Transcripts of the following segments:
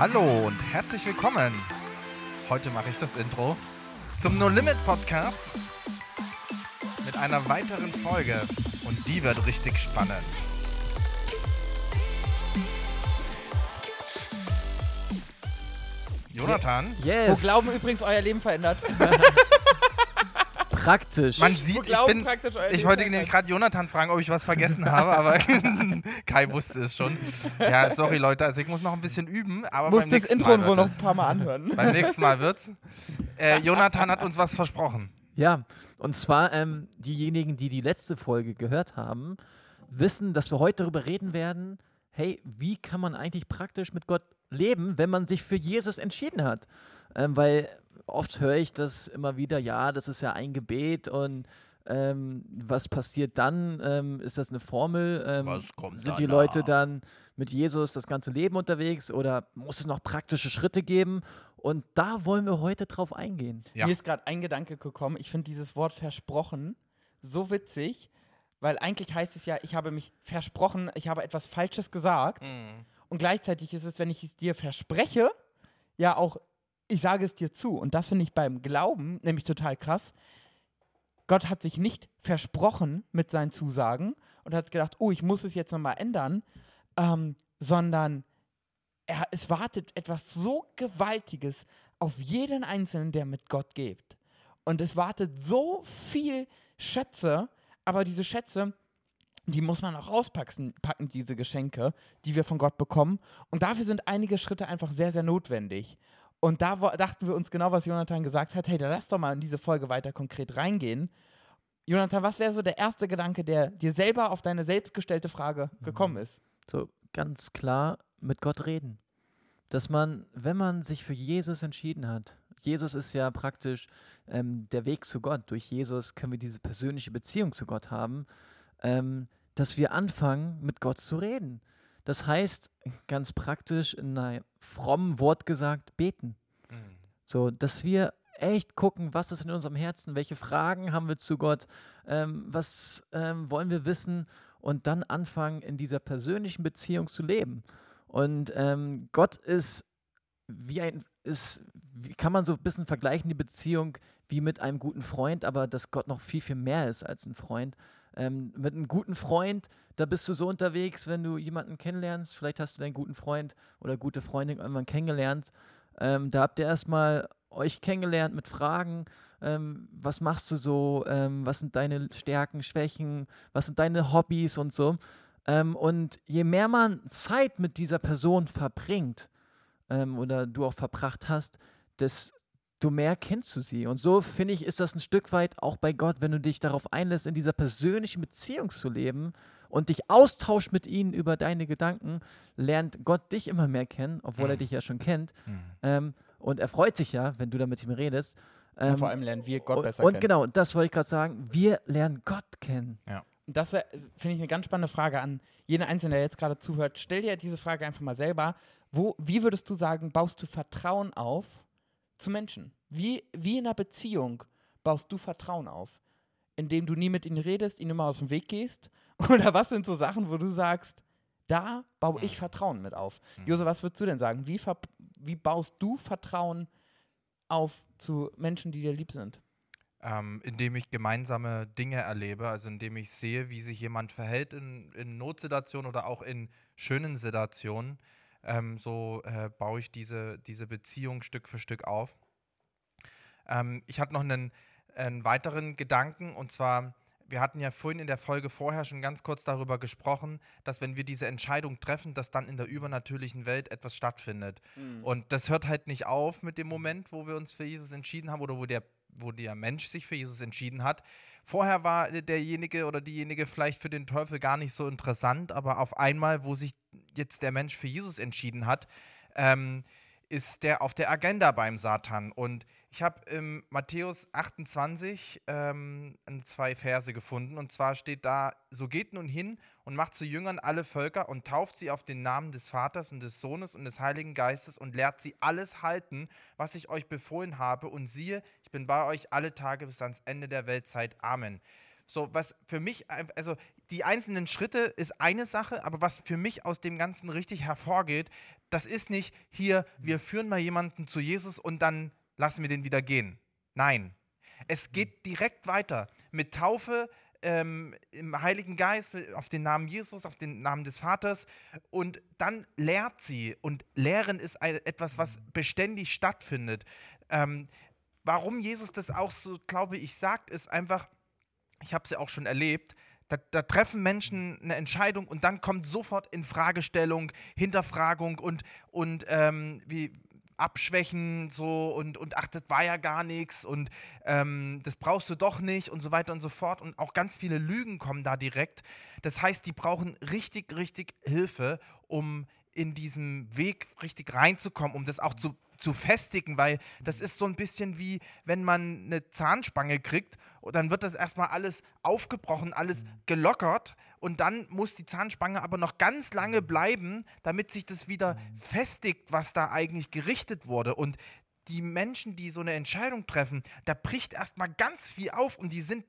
Hallo und herzlich willkommen. Heute mache ich das Intro zum No Limit Podcast mit einer weiteren Folge und die wird richtig spannend. Jonathan, Yes. Wo Glauben übrigens euer Leben verändert. praktisch. man sieht, ich bin, praktisch euer ich wollte gerade Jonathan fragen, ob ich was vergessen habe, aber Kai wusste es schon. Ja, sorry Leute, also ich muss noch ein bisschen üben, aber Muss beim das nächsten Intro Mal wohl wird noch ein paar Mal anhören. Beim nächsten Mal wird's. Äh, Jonathan hat uns was versprochen. Ja, und zwar ähm, diejenigen, die die letzte Folge gehört haben, wissen, dass wir heute darüber reden werden, hey, wie kann man eigentlich praktisch mit Gott leben, wenn man sich für Jesus entschieden hat? Ähm, weil oft höre ich das immer wieder, ja, das ist ja ein Gebet und ähm, was passiert dann? Ähm, ist das eine Formel? Ähm, Was kommt sind die? Leute dann mit Jesus das ganze Leben unterwegs oder muss es noch praktische Schritte geben? Und da wollen wir heute drauf eingehen. Ja. Mir ist gerade ein Gedanke gekommen. Ich finde dieses Wort versprochen so witzig, weil eigentlich heißt es ja, ich habe mich versprochen, ich habe etwas Falsches gesagt. Mhm. Und gleichzeitig ist es, wenn ich es dir verspreche, ja auch, ich sage es dir zu. Und das finde ich beim Glauben nämlich total krass. Gott hat sich nicht versprochen mit seinen Zusagen und hat gedacht, oh, ich muss es jetzt nochmal ändern, ähm, sondern er, es wartet etwas so Gewaltiges auf jeden Einzelnen, der mit Gott geht. Und es wartet so viel Schätze, aber diese Schätze, die muss man auch rauspacken, packen, diese Geschenke, die wir von Gott bekommen. Und dafür sind einige Schritte einfach sehr, sehr notwendig. Und da dachten wir uns genau, was Jonathan gesagt hat, hey, da lass doch mal in diese Folge weiter konkret reingehen. Jonathan, was wäre so der erste Gedanke, der dir selber auf deine selbstgestellte Frage gekommen ist? So ganz klar mit Gott reden. Dass man, wenn man sich für Jesus entschieden hat, Jesus ist ja praktisch ähm, der Weg zu Gott. Durch Jesus können wir diese persönliche Beziehung zu Gott haben, ähm, dass wir anfangen, mit Gott zu reden. Das heißt, ganz praktisch in einem frommen Wort gesagt, beten. Mhm. So, dass wir echt gucken, was ist in unserem Herzen, welche Fragen haben wir zu Gott, ähm, was ähm, wollen wir wissen und dann anfangen, in dieser persönlichen Beziehung zu leben. Und ähm, Gott ist wie ein, ist, wie kann man so ein bisschen vergleichen, die Beziehung wie mit einem guten Freund, aber dass Gott noch viel, viel mehr ist als ein Freund. Ähm, mit einem guten Freund, da bist du so unterwegs, wenn du jemanden kennenlernst, vielleicht hast du deinen guten Freund oder gute Freundin irgendwann kennengelernt, ähm, da habt ihr erstmal euch kennengelernt mit Fragen, ähm, was machst du so, ähm, was sind deine Stärken, Schwächen, was sind deine Hobbys und so. Ähm, und je mehr man Zeit mit dieser Person verbringt ähm, oder du auch verbracht hast, desto mehr kennst du sie. Und so finde ich, ist das ein Stück weit auch bei Gott, wenn du dich darauf einlässt, in dieser persönlichen Beziehung zu leben und dich austauscht mit ihnen über deine Gedanken, lernt Gott dich immer mehr kennen, obwohl er Mhm. dich ja schon kennt. Mhm. Ähm, und er freut sich ja, wenn du da mit ihm redest. Und Ähm, vor allem lernen wir Gott und, besser und kennen. genau, das wollte ich gerade sagen. Wir lernen Gott kennen. Und das finde ich eine ganz spannende Frage an jeden Einzelnen, der jetzt gerade zuhört. Stell dir diese Frage einfach mal selber. Wo, wie würdest du sagen, baust du Vertrauen auf zu Menschen? Wie, wie in einer Beziehung baust du Vertrauen auf? Indem du nie mit ihnen redest, ihnen immer aus dem Weg gehst? Oder was sind so Sachen, wo du sagst, da baue ich Mhm. Vertrauen mit auf? Mhm. Jose, was würdest du denn sagen? Wie, wie baust du Vertrauen auf zu Menschen, die dir lieb sind? Ähm, indem ich gemeinsame Dinge erlebe, also indem ich sehe, wie sich jemand verhält in, in Notsituationen oder auch in schönen Situationen, ähm, so äh, baue ich diese, diese Beziehung Stück für Stück auf. Ähm, ich hatte noch einen, einen weiteren Gedanken und zwar, wir hatten ja vorhin in der Folge vorher schon ganz kurz darüber gesprochen, dass wenn wir diese Entscheidung treffen, dass dann in der übernatürlichen Welt etwas stattfindet. Und das hört halt nicht auf mit dem Moment, wo wir uns für Jesus entschieden haben oder wo der, wo der Mensch sich für Jesus entschieden hat. Vorher war derjenige oder diejenige vielleicht für den Teufel gar nicht so interessant, aber auf einmal, wo sich jetzt der Mensch für Jesus entschieden hat, ähm, ist der auf der Agenda beim Satan. Und ich habe im Matthäus 28 ähm, zwei Verse gefunden. Und zwar steht da, so geht nun hin und macht zu Jüngern alle Völker und tauft sie auf den Namen des Vaters und des Sohnes und des Heiligen Geistes und lehrt sie alles halten, was ich euch befohlen habe. Und siehe, ich bin bei euch alle Tage bis ans Ende der Weltzeit. Amen. So, was für mich, also die einzelnen Schritte ist eine Sache, aber was für mich aus dem Ganzen richtig hervorgeht, das ist nicht hier, wir führen mal jemanden zu Jesus und dann lassen wir den wieder gehen. Nein, es geht direkt weiter mit Taufe ähm, im Heiligen Geist, auf den Namen Jesus, auf den Namen des Vaters und dann lehrt sie und Lehren ist etwas, was beständig stattfindet. Ähm, warum Jesus das auch so, glaube ich, sagt, ist einfach, ich habe es ja auch schon erlebt, da, da, treffen Menschen eine Entscheidung und dann kommt sofort in Fragestellung, Hinterfragung und, und ähm, wie, abschwächen so und, und ach, das war ja gar nichts und ähm, das brauchst du doch nicht und so weiter und so fort. Und auch ganz viele Lügen kommen da direkt. Das heißt, die brauchen richtig, richtig Hilfe, um in diesem Weg richtig reinzukommen, um das auch zu zu festigen, weil das ist so ein bisschen wie, wenn man eine Zahnspange kriegt und dann wird das erstmal alles aufgebrochen, alles mhm. gelockert und dann muss die Zahnspange aber noch ganz lange bleiben, damit sich das wieder mhm. festigt, was da eigentlich gerichtet wurde. Und die Menschen, die so eine Entscheidung treffen, da bricht erstmal ganz viel auf und die sind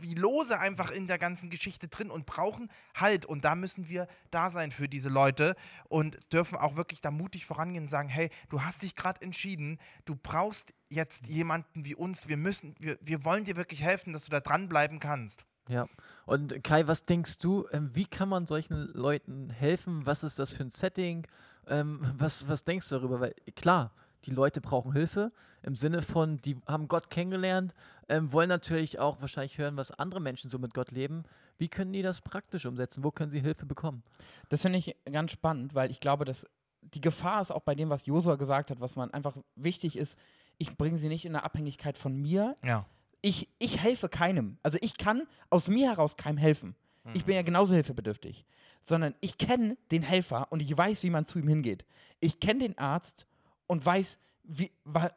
wie lose einfach in der ganzen Geschichte drin und brauchen Halt. Und da müssen wir da sein für diese Leute und dürfen auch wirklich da mutig vorangehen und sagen, hey, du hast dich gerade entschieden, du brauchst jetzt jemanden wie uns, wir müssen, wir, wir wollen dir wirklich helfen, dass du da dranbleiben kannst. Ja, und Kai, was denkst du, ähm, wie kann man solchen Leuten helfen? Was ist das für ein Setting? Ähm, was, was denkst du darüber? Weil klar, die Leute brauchen Hilfe im Sinne von, die haben Gott kennengelernt, ähm, wollen natürlich auch wahrscheinlich hören, was andere Menschen so mit Gott leben. Wie können die das praktisch umsetzen? Wo können sie Hilfe bekommen? Das finde ich ganz spannend, weil ich glaube, dass die Gefahr ist auch bei dem, was Josua gesagt hat, was man einfach wichtig ist, ich bringe sie nicht in eine Abhängigkeit von mir. Ja. Ich, ich helfe keinem. Also ich kann aus mir heraus keinem helfen. Mhm. Ich bin ja genauso hilfebedürftig. Sondern ich kenne den Helfer und ich weiß, wie man zu ihm hingeht. Ich kenne den Arzt und weiß, wie, wa,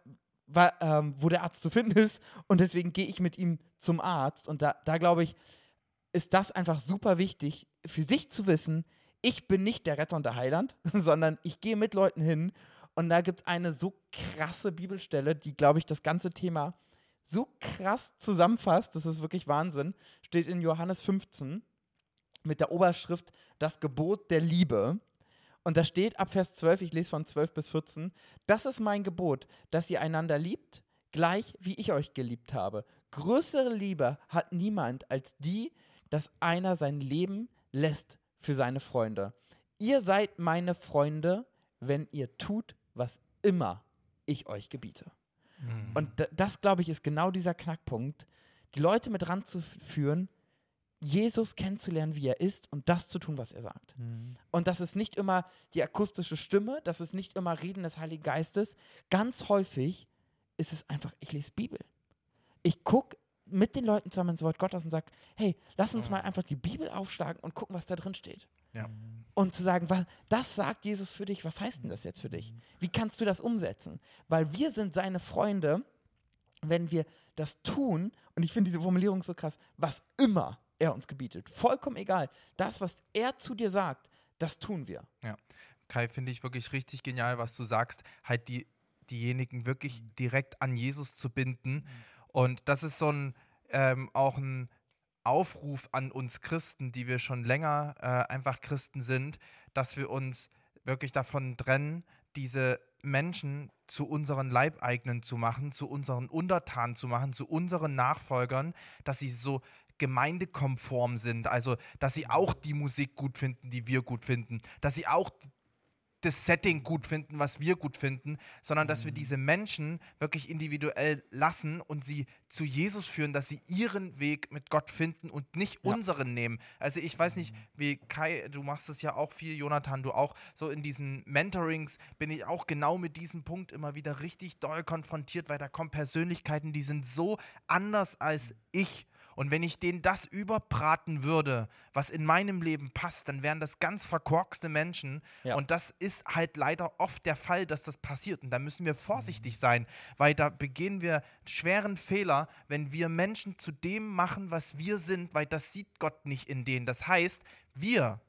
wa, ähm, wo der Arzt zu finden ist. Und deswegen gehe ich mit ihm zum Arzt. Und da, da glaube ich, ist das einfach super wichtig, für sich zu wissen, ich bin nicht der Retter und der Heiland, sondern ich gehe mit Leuten hin. Und da gibt es eine so krasse Bibelstelle, die, glaube ich, das ganze Thema so krass zusammenfasst. Das ist wirklich Wahnsinn. Steht in Johannes 15 mit der Oberschrift Das Gebot der Liebe. Und da steht ab Vers 12, ich lese von 12 bis 14, das ist mein Gebot, dass ihr einander liebt, gleich wie ich euch geliebt habe. Größere Liebe hat niemand als die, dass einer sein Leben lässt für seine Freunde. Ihr seid meine Freunde, wenn ihr tut, was immer ich euch gebiete. Mhm. Und das, glaube ich, ist genau dieser Knackpunkt, die Leute mit ranzuführen, Jesus kennenzulernen, wie er ist und das zu tun, was er sagt. Mhm. Und das ist nicht immer die akustische Stimme, das ist nicht immer Reden des Heiligen Geistes. Ganz häufig ist es einfach, ich lese Bibel. Ich gucke mit den Leuten zusammen ins Wort Gottes und sage, hey, lass uns mhm. mal einfach die Bibel aufschlagen und gucken, was da drin steht. Ja. Und zu sagen, was, das sagt Jesus für dich, was heißt denn das jetzt für dich? Mhm. Wie kannst du das umsetzen? Weil wir sind seine Freunde, wenn wir das tun, und ich finde diese Formulierung so krass, was immer er uns gebietet. Vollkommen egal. Das, was er zu dir sagt, das tun wir. Ja. Kai, finde ich wirklich richtig genial, was du sagst, halt die, diejenigen wirklich direkt an Jesus zu binden. Und das ist so ein, ähm, auch ein Aufruf an uns Christen, die wir schon länger äh, einfach Christen sind, dass wir uns wirklich davon trennen, diese Menschen zu unseren Leibeigenen zu machen, zu unseren Untertanen zu machen, zu unseren Nachfolgern, dass sie so gemeindekonform sind, also dass sie auch die Musik gut finden, die wir gut finden, dass sie auch das Setting gut finden, was wir gut finden, sondern dass wir mhm. diese Menschen wirklich individuell lassen und sie zu Jesus führen, dass sie ihren Weg mit Gott finden und nicht ja. unseren nehmen. Also ich weiß nicht, mhm. wie Kai, du machst es ja auch viel, Jonathan, du auch, so in diesen Mentorings bin ich auch genau mit diesem Punkt immer wieder richtig doll konfrontiert, weil da kommen Persönlichkeiten, die sind so anders als ich und wenn ich denen das überbraten würde, was in meinem Leben passt, dann wären das ganz verkorkste Menschen. Ja. Und das ist halt leider oft der Fall, dass das passiert. Und da müssen wir vorsichtig mhm. sein, weil da begehen wir schweren Fehler, wenn wir Menschen zu dem machen, was wir sind, weil das sieht Gott nicht in denen. Das heißt, wir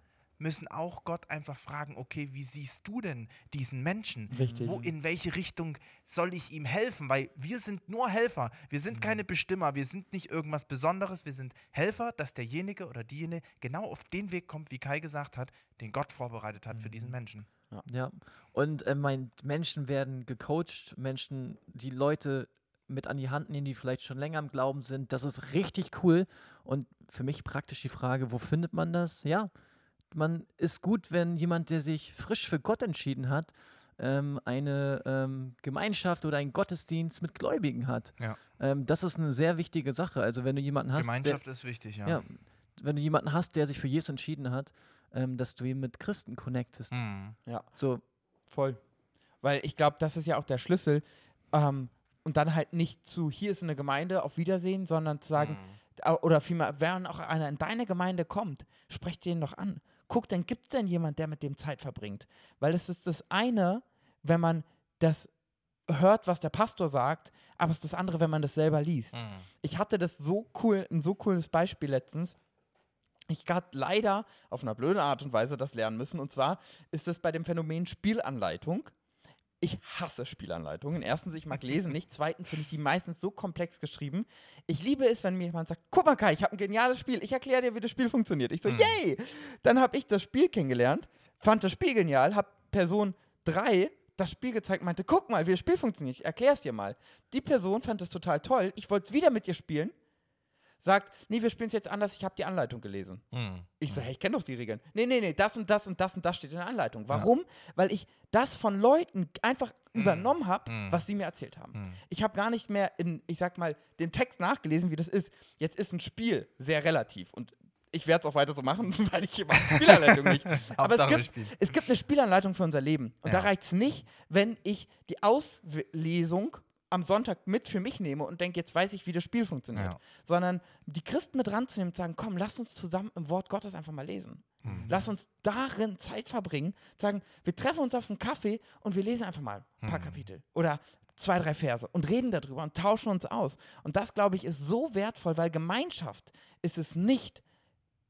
müssen auch Gott einfach fragen, okay, wie siehst du denn diesen Menschen? Richtig. Wo, in welche Richtung soll ich ihm helfen? Weil wir sind nur Helfer. Wir sind keine Bestimmer. Wir sind nicht irgendwas Besonderes. Wir sind Helfer, dass derjenige oder diejenige genau auf den Weg kommt, wie Kai gesagt hat, den Gott vorbereitet hat für diesen Menschen. Ja, und äh, mein, Menschen werden gecoacht, Menschen, die Leute mit an die Hand nehmen, die vielleicht schon länger im Glauben sind. Das ist richtig cool. Und für mich praktisch die Frage, wo findet man das? Ja, man ist gut, wenn jemand, der sich frisch für Gott entschieden hat, ähm, eine ähm, Gemeinschaft oder einen Gottesdienst mit Gläubigen hat. Ja. Ähm, das ist eine sehr wichtige Sache. Also wenn du jemanden hast, Gemeinschaft ist wichtig, ja. der, ja, wenn du jemanden hast, der sich für Jesus entschieden hat, ähm, dass du ihn mit Christen connectest. Mhm. Ja. So, Voll. Weil ich glaube, das ist ja auch der Schlüssel. Ähm, und dann halt nicht zu, hier ist eine Gemeinde, auf Wiedersehen, sondern zu sagen, Mhm. oder vielmehr, wenn auch einer in deine Gemeinde kommt, sprecht den doch an. Guck, dann gibt es denn jemand, der mit dem Zeit verbringt. Weil es ist das eine, wenn man das hört, was der Pastor sagt, aber es ist das andere, wenn man das selber liest. Mhm. Ich hatte das so cool, ein so cooles Beispiel letztens. Ich gerade leider auf einer blöden Art und Weise das lernen müssen. Und zwar ist das bei dem Phänomen Spielanleitung. Ich hasse Spielanleitungen. Erstens, ich mag lesen nicht. Zweitens finde ich die meistens so komplex geschrieben. Ich liebe es, wenn mir jemand sagt, guck mal Kai, ich habe ein geniales Spiel. Ich erkläre dir, wie das Spiel funktioniert. Ich so, Hm. yay! Dann habe ich das Spiel kennengelernt, fand das Spiel genial, habe Person 3 das Spiel gezeigt, meinte, guck mal, wie das Spiel funktioniert. Ich erkläre es dir mal. Die Person fand es total toll. Ich wollte es wieder mit ihr spielen. Sagt, nee, wir spielen es jetzt anders, ich habe die Anleitung gelesen. Mhm. Ich so, hey, ich kenne doch die Regeln. Nee, nee, nee, das und das und das und das steht in der Anleitung. Warum? Weil ich das von Leuten einfach übernommen habe, Mm. was sie mir erzählt haben. Mhm. Ich habe gar nicht mehr in, ich sag mal, dem Text nachgelesen, wie das ist. Jetzt ist ein Spiel sehr relativ und ich werde es auch weiter so machen, weil ich die Spielanleitung nicht. Aber es gibt, es gibt eine Spielanleitung für unser Leben. Und da Ja. reicht es nicht, wenn ich die Auslesung am Sonntag mit für mich nehme und denke, jetzt weiß ich, wie das Spiel funktioniert. Ja. Sondern die Christen mit ranzunehmen und sagen, komm, lass uns zusammen im Wort Gottes einfach mal lesen. Mhm. Lass uns darin Zeit verbringen, sagen, wir treffen uns auf einen Kaffee und wir lesen einfach mal ein paar Mhm. Kapitel oder zwei, drei Verse und reden darüber und tauschen uns aus. Und das, glaube ich, ist so wertvoll, weil Gemeinschaft ist es nicht,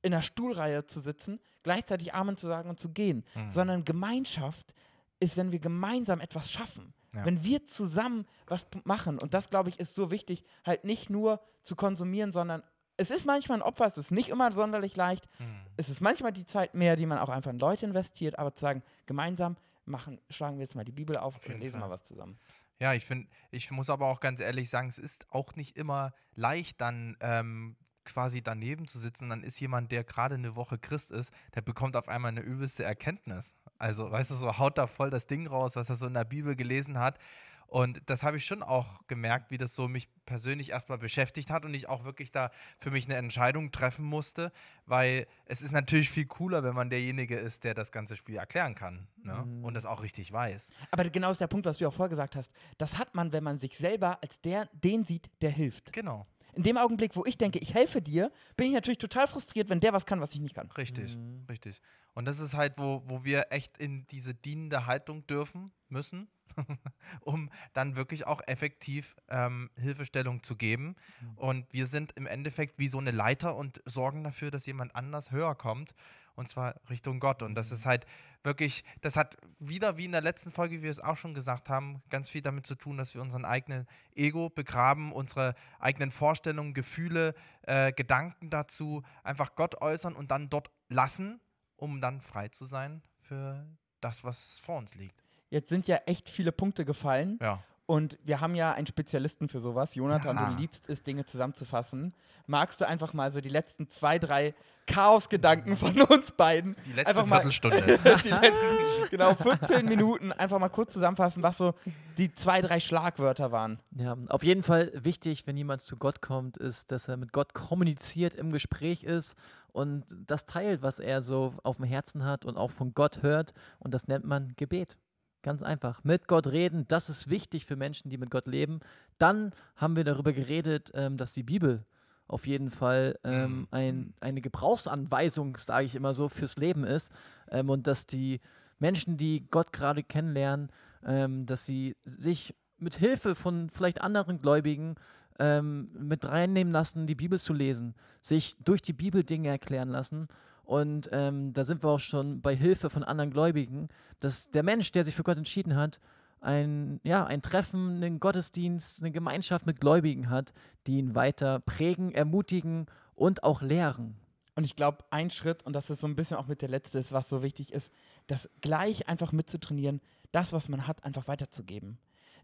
in der Stuhlreihe zu sitzen, gleichzeitig Amen zu sagen und zu gehen, Mhm. sondern Gemeinschaft ist, wenn wir gemeinsam etwas schaffen. Ja. Wenn wir zusammen was machen. Und das, glaube ich, ist so wichtig, halt nicht nur zu konsumieren, sondern es ist manchmal ein Opfer, es ist nicht immer sonderlich leicht. Mhm. Es ist manchmal die Zeit mehr, die man auch einfach in Leute investiert, aber zu sagen, gemeinsam machen, schlagen wir jetzt mal die Bibel auf, Auf und lesen Fall. mal was zusammen. Ja, ich finde, ich muss aber auch ganz ehrlich sagen, es ist auch nicht immer leicht, dann ähm, quasi daneben zu sitzen. Dann ist jemand, der gerade eine Woche Christ ist, der bekommt auf einmal eine übelste Erkenntnis. Also, weißt du, so haut da voll das Ding raus, was er so in der Bibel gelesen hat. Und das habe ich schon auch gemerkt, wie das so mich persönlich erstmal beschäftigt hat und ich auch wirklich da für mich eine Entscheidung treffen musste, weil es ist natürlich viel cooler, wenn man derjenige ist, der das ganze Spiel erklären kann ne? Mhm. und das auch richtig weiß. Aber genau ist der Punkt, was du auch vorher gesagt hast. Das hat man, wenn man sich selber als der, den sieht, der hilft. Genau, In dem Augenblick, wo ich denke, ich helfe dir, bin ich natürlich total frustriert, wenn der was kann, was ich nicht kann. richtig. Mhm. Richtig. Und das ist halt, wo, wo wir echt in diese dienende Haltung dürfen, müssen, um dann wirklich auch effektiv ähm, Hilfestellung zu geben. Mhm. Und wir sind im Endeffekt wie so eine Leiter und sorgen dafür, dass jemand anders höher kommt. Und zwar Richtung Gott. Und das ist halt wirklich, das hat wieder, wie in der letzten Folge, wie wir es auch schon gesagt haben, ganz viel damit zu tun, dass wir unseren eigenen Ego begraben, unsere eigenen Vorstellungen, Gefühle, äh, Gedanken dazu einfach Gott äußern und dann dort lassen, um dann frei zu sein für das, was vor uns liegt. Jetzt sind ja echt viele Punkte gefallen Ja. Und wir haben ja einen Spezialisten für sowas. Jonathan, Ja. du liebst es, Dinge zusammenzufassen. Magst du einfach mal so die letzten zwei, drei Chaosgedanken von uns beiden Die letzte Einfach mal- Viertelstunde. die letzten, genau, 14 Minuten einfach mal kurz zusammenfassen, was so die zwei, drei Schlagwörter waren. Ja, auf jeden Fall wichtig, wenn jemand zu Gott kommt, ist, dass er mit Gott kommuniziert, im Gespräch ist und das teilt, was er so auf dem Herzen hat und auch von Gott hört. Und das nennt man Gebet. Ganz einfach. Mit Gott reden, das ist wichtig für Menschen, die mit Gott leben. Dann haben wir darüber geredet, ähm, dass die Bibel auf jeden Fall ähm, Mhm. ein, eine Gebrauchsanweisung, sage ich immer so, fürs Leben ist. Ähm, und dass die Menschen, die Gott gerade kennenlernen, ähm, dass sie sich mit Hilfe von vielleicht anderen Gläubigen ähm, mit reinnehmen lassen, die Bibel zu lesen, sich durch die Bibel Dinge erklären lassen Und ähm, da sind wir auch schon bei Hilfe von anderen Gläubigen, dass der Mensch, der sich für Gott entschieden hat, ein, ja, ein Treffen, einen Gottesdienst, eine Gemeinschaft mit Gläubigen hat, die ihn weiter prägen, ermutigen und auch lehren. Und ich glaube, ein Schritt, und das ist so ein bisschen auch mit der letzte ist, was so wichtig ist, das gleich einfach mitzutrainieren, das, was man hat, einfach weiterzugeben.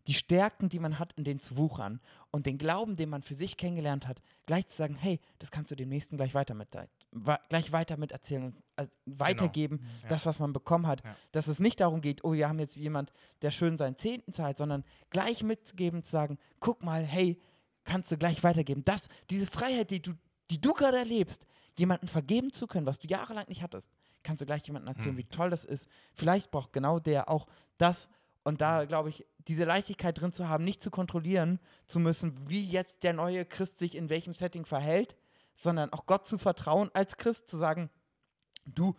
Die Stärken, die man hat, in denen zu wuchern und den Glauben, den man für sich kennengelernt hat, gleich zu sagen, hey, das kannst du dem Nächsten gleich weiter mit, gleich weiter mit erzählen und äh, weitergeben, genau. ja. das, was man bekommen hat. Ja. Dass es nicht darum geht, oh, wir haben jetzt jemand, der schön seinen Zehnten zahlt, sondern gleich mitzugeben, zu sagen, guck mal, hey, kannst du gleich weitergeben. Das, diese Freiheit, die du, die du gerade erlebst, jemanden vergeben zu können, was du jahrelang nicht hattest, kannst du gleich jemandem erzählen, mhm. wie toll das ist. Vielleicht braucht genau der auch das. Und da glaube ich, diese Leichtigkeit drin zu haben, nicht zu kontrollieren zu müssen, wie jetzt der neue Christ sich in welchem Setting verhält, sondern auch Gott zu vertrauen als Christ, zu sagen, du,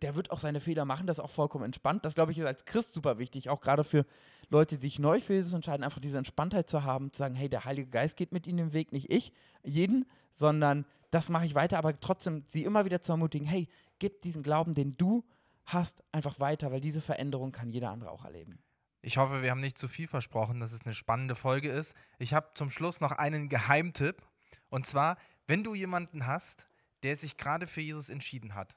der wird auch seine Fehler machen, das ist auch vollkommen entspannt. Das, glaube ich, ist als Christ super wichtig, auch gerade für Leute, die sich neu für Jesus entscheiden, einfach diese Entspanntheit zu haben, zu sagen, hey, der Heilige Geist geht mit ihnen den Weg, nicht ich, jeden, sondern das mache ich weiter, aber trotzdem sie immer wieder zu ermutigen, hey, gib diesen Glauben, den du hast, einfach weiter, weil diese Veränderung kann jeder andere auch erleben. Ich hoffe, wir haben nicht zu viel versprochen, dass es eine spannende Folge ist. Ich habe zum Schluss noch einen Geheimtipp. Und zwar, wenn du jemanden hast, der sich gerade für Jesus entschieden hat,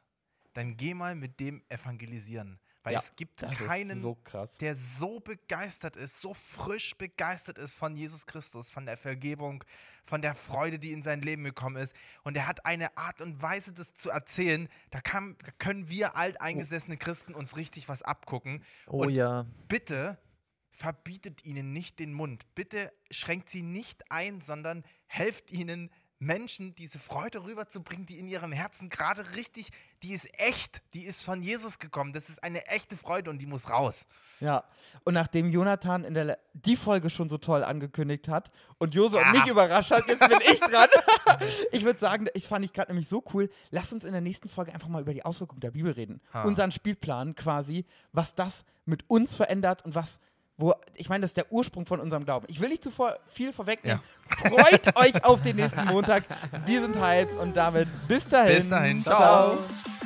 dann geh mal mit dem evangelisieren. Weil ja, es gibt keinen, so der so begeistert ist, so frisch begeistert ist von Jesus Christus, von der Vergebung, von der Freude, die in sein Leben gekommen ist. Und er hat eine Art und Weise, das zu erzählen, da, kann, können wir alteingesessene Christen uns richtig was abgucken. Oh und ja. Bitte verbietet ihnen nicht den Mund. Bitte schränkt sie nicht ein, sondern helft ihnen Menschen diese Freude rüberzubringen, die in ihrem Herzen gerade richtig, die ist echt, die ist von Jesus gekommen. Das ist eine echte Freude und die muss raus. Ja, und nachdem Jonathan in der die Folge schon so toll angekündigt hat und Jose ja. mich überrascht hat, jetzt bin ich dran. ich würde sagen, ich fand ich gerade nämlich so cool. Lass uns in der nächsten Folge einfach mal über die Auswirkungen der Bibel reden. Ha. Unseren Spielplan quasi, was das mit uns verändert und was wo, ich meine, das ist der Ursprung von unserem Glauben. Ich will nicht zu viel vorwegnehmen. Ja. Freut euch auf den nächsten Montag. Wir sind heiß und damit bis dahin. Bis dahin. Ciao. Ciao.